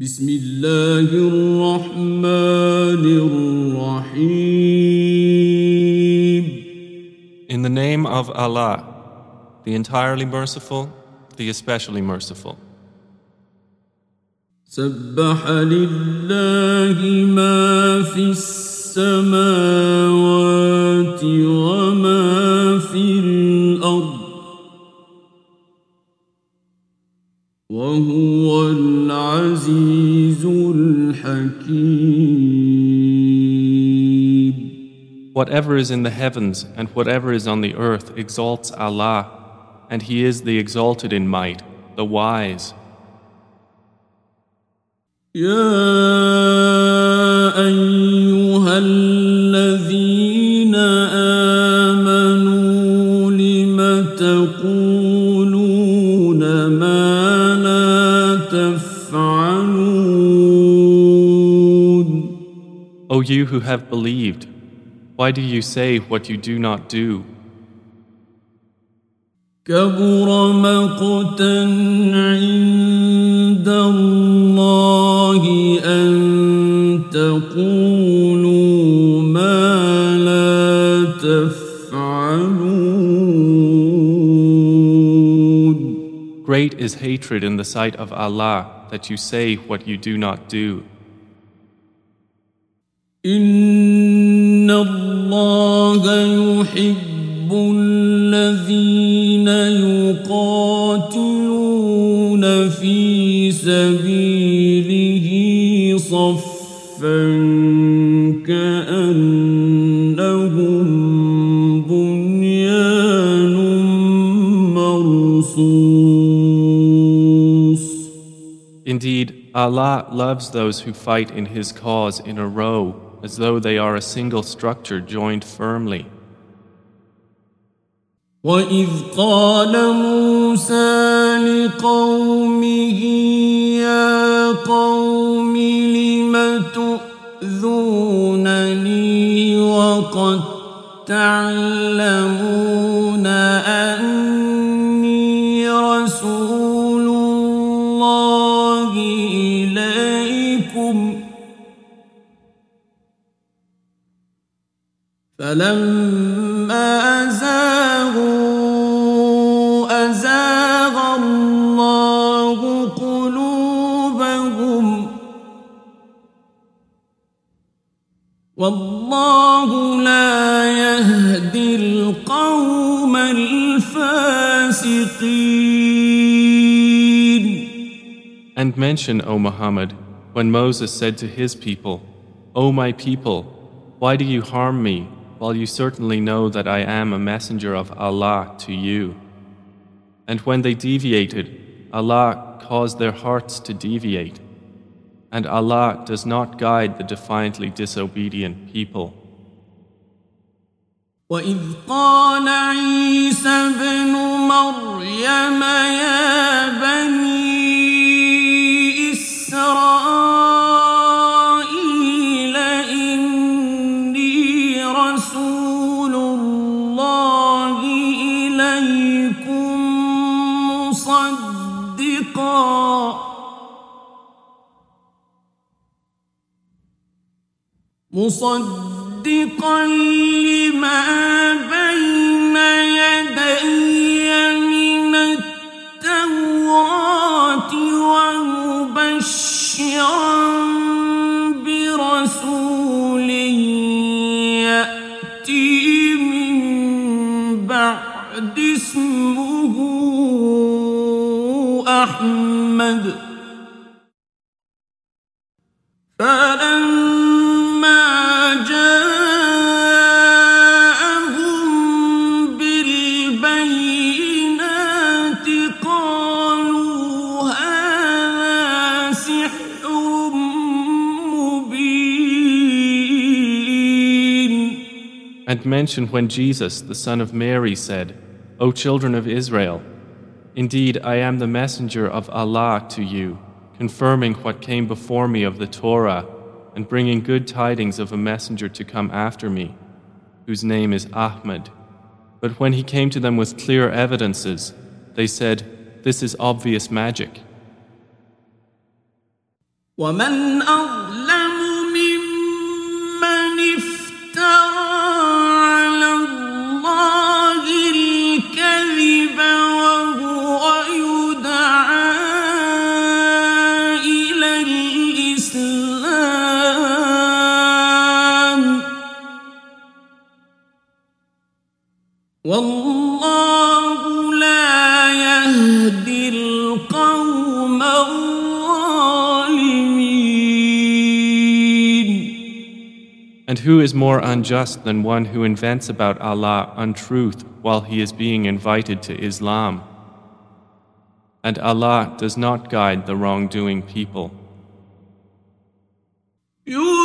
بسم الله الرحمن الرحيم In the name of Allah, the entirely merciful, the especially merciful. سبح لله ما في السماوات وما في الأرض وهو Whatever is in the heavens and whatever is on the earth exalts Allah, and He is the exalted in might, the wise. يا أيها الذين آمنوا لم تقولون ما لا تفعلون O you who have believed, why do you say what you do not do? كبر مقتا عند الله أن تقولوا ما لا تفعلون Great is hatred in the sight of Allah that you say what you do not do. إن الله يحب الذين يقاتلون في سبيله صفا كأنهم بنيان مرصوص Indeed, Allah loves those who fight in His cause in a row as though they are a single structure joined firmly. وإذ قال موسى لقومه يا قوم لم تؤذونني وقد تعلمون فلما زاغوا أزاغ الله قلوبهم والله لا يهدي القوم الفاسقين And mention, O Muhammad, when Moses said to his people, O my people, why do you harm me while you certainly know that I am a messenger of Allah to you? And when they deviated, Allah caused their hearts to deviate. And Allah does not guide the defiantly disobedient people. وإذ قال عيسى ابن مريم يا بني مصدقا لما بين يدي من التوراة ومبشرا برسول يأتي من بعد اسمه أحمد. فلما mention when Jesus, the son of Mary, said, O children of Israel, indeed I am the messenger of Allah to you, confirming what came before me of the Torah, and bringing good tidings of a messenger to come after me, whose name is Ahmad. But when he came to them with clear evidences, they said, This is obvious magic. ومن أظلم who is more unjust than one who invents about Allah untruth while he is being invited to Islam? And Allah does not guide the wrongdoing people. You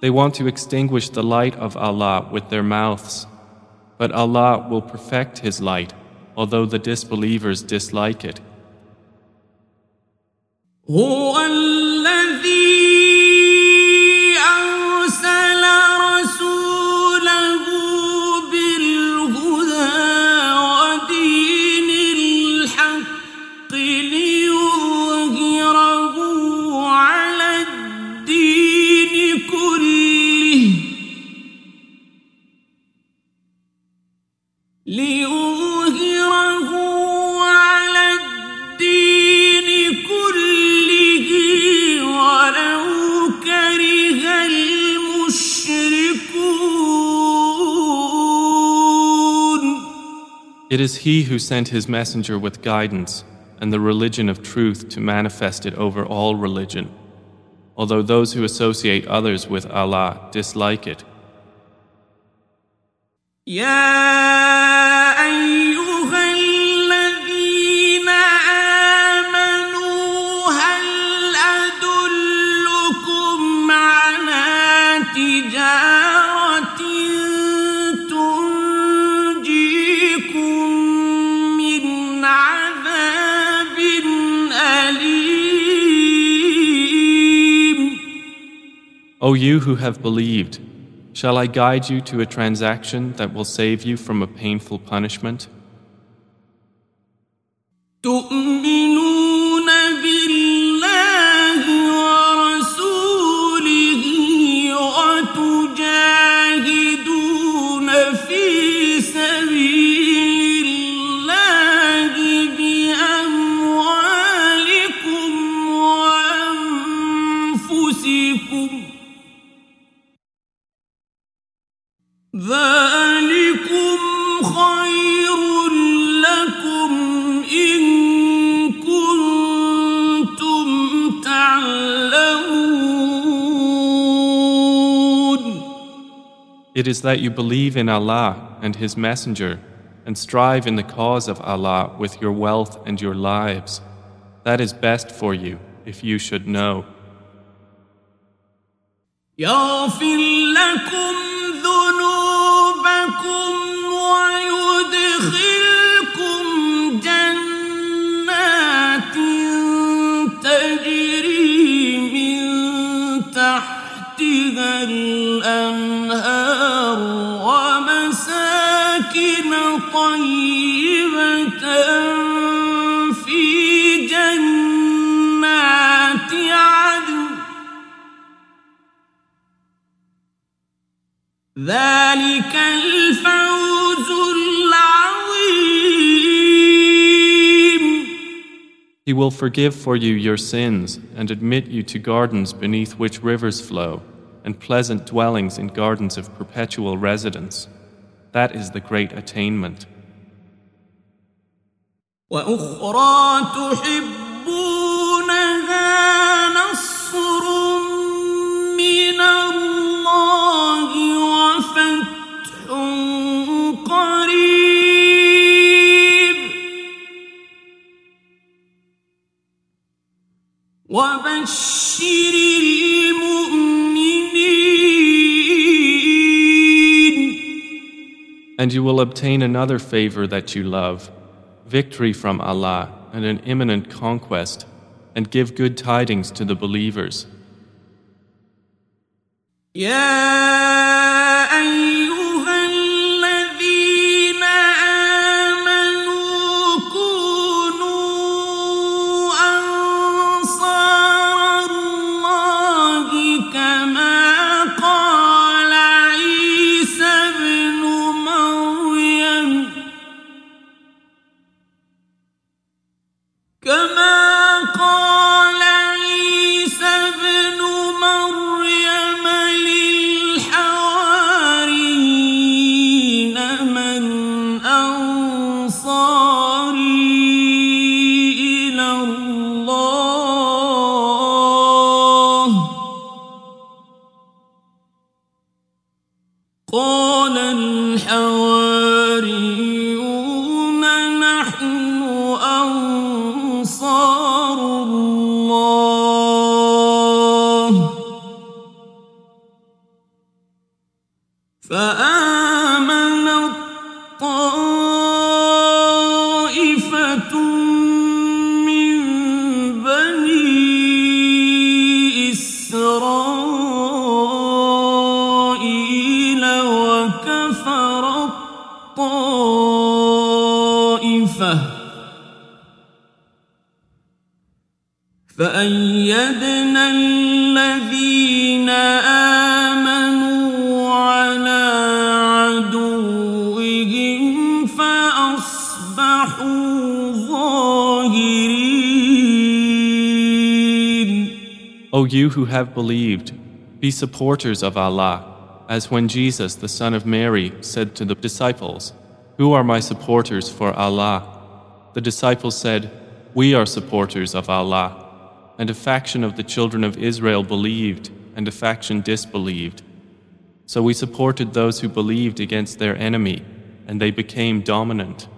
They want to extinguish the light of Allah with their mouths, but Allah will perfect His light, although the disbelievers dislike it. It is He who sent His messenger with guidance and the religion of truth to manifest it over all religion, although those who associate others with Allah dislike it. يا O you who have believed, shall I guide you to a transaction that will save you from a painful punishment? It is that you believe in Allah and His Messenger and strive in the cause of Allah with your wealth and your lives. That is best for you if you should know. يغفر لكم ذنوبكم ذلك الفوز العظيم He will forgive for you your sins and admit you to gardens beneath which rivers flow and pleasant dwellings in gardens of perpetual residence. That is the great attainment. وأخرى تحبونها And you will obtain another favor that you love, victory from Allah and an imminent conquest, and give good tidings to the believers. يا فآمن طائفة من بني إسرائيل وكفر الطائفة. فأيدنا الذين آمنوا O you who have believed, be supporters of Allah, as when Jesus, the son of Mary, said to the disciples, Who are my supporters for Allah? The disciples said, We are supporters of Allah. And a faction of the children of Israel believed, and a faction disbelieved. So we supported those who believed against their enemy, and they became dominant.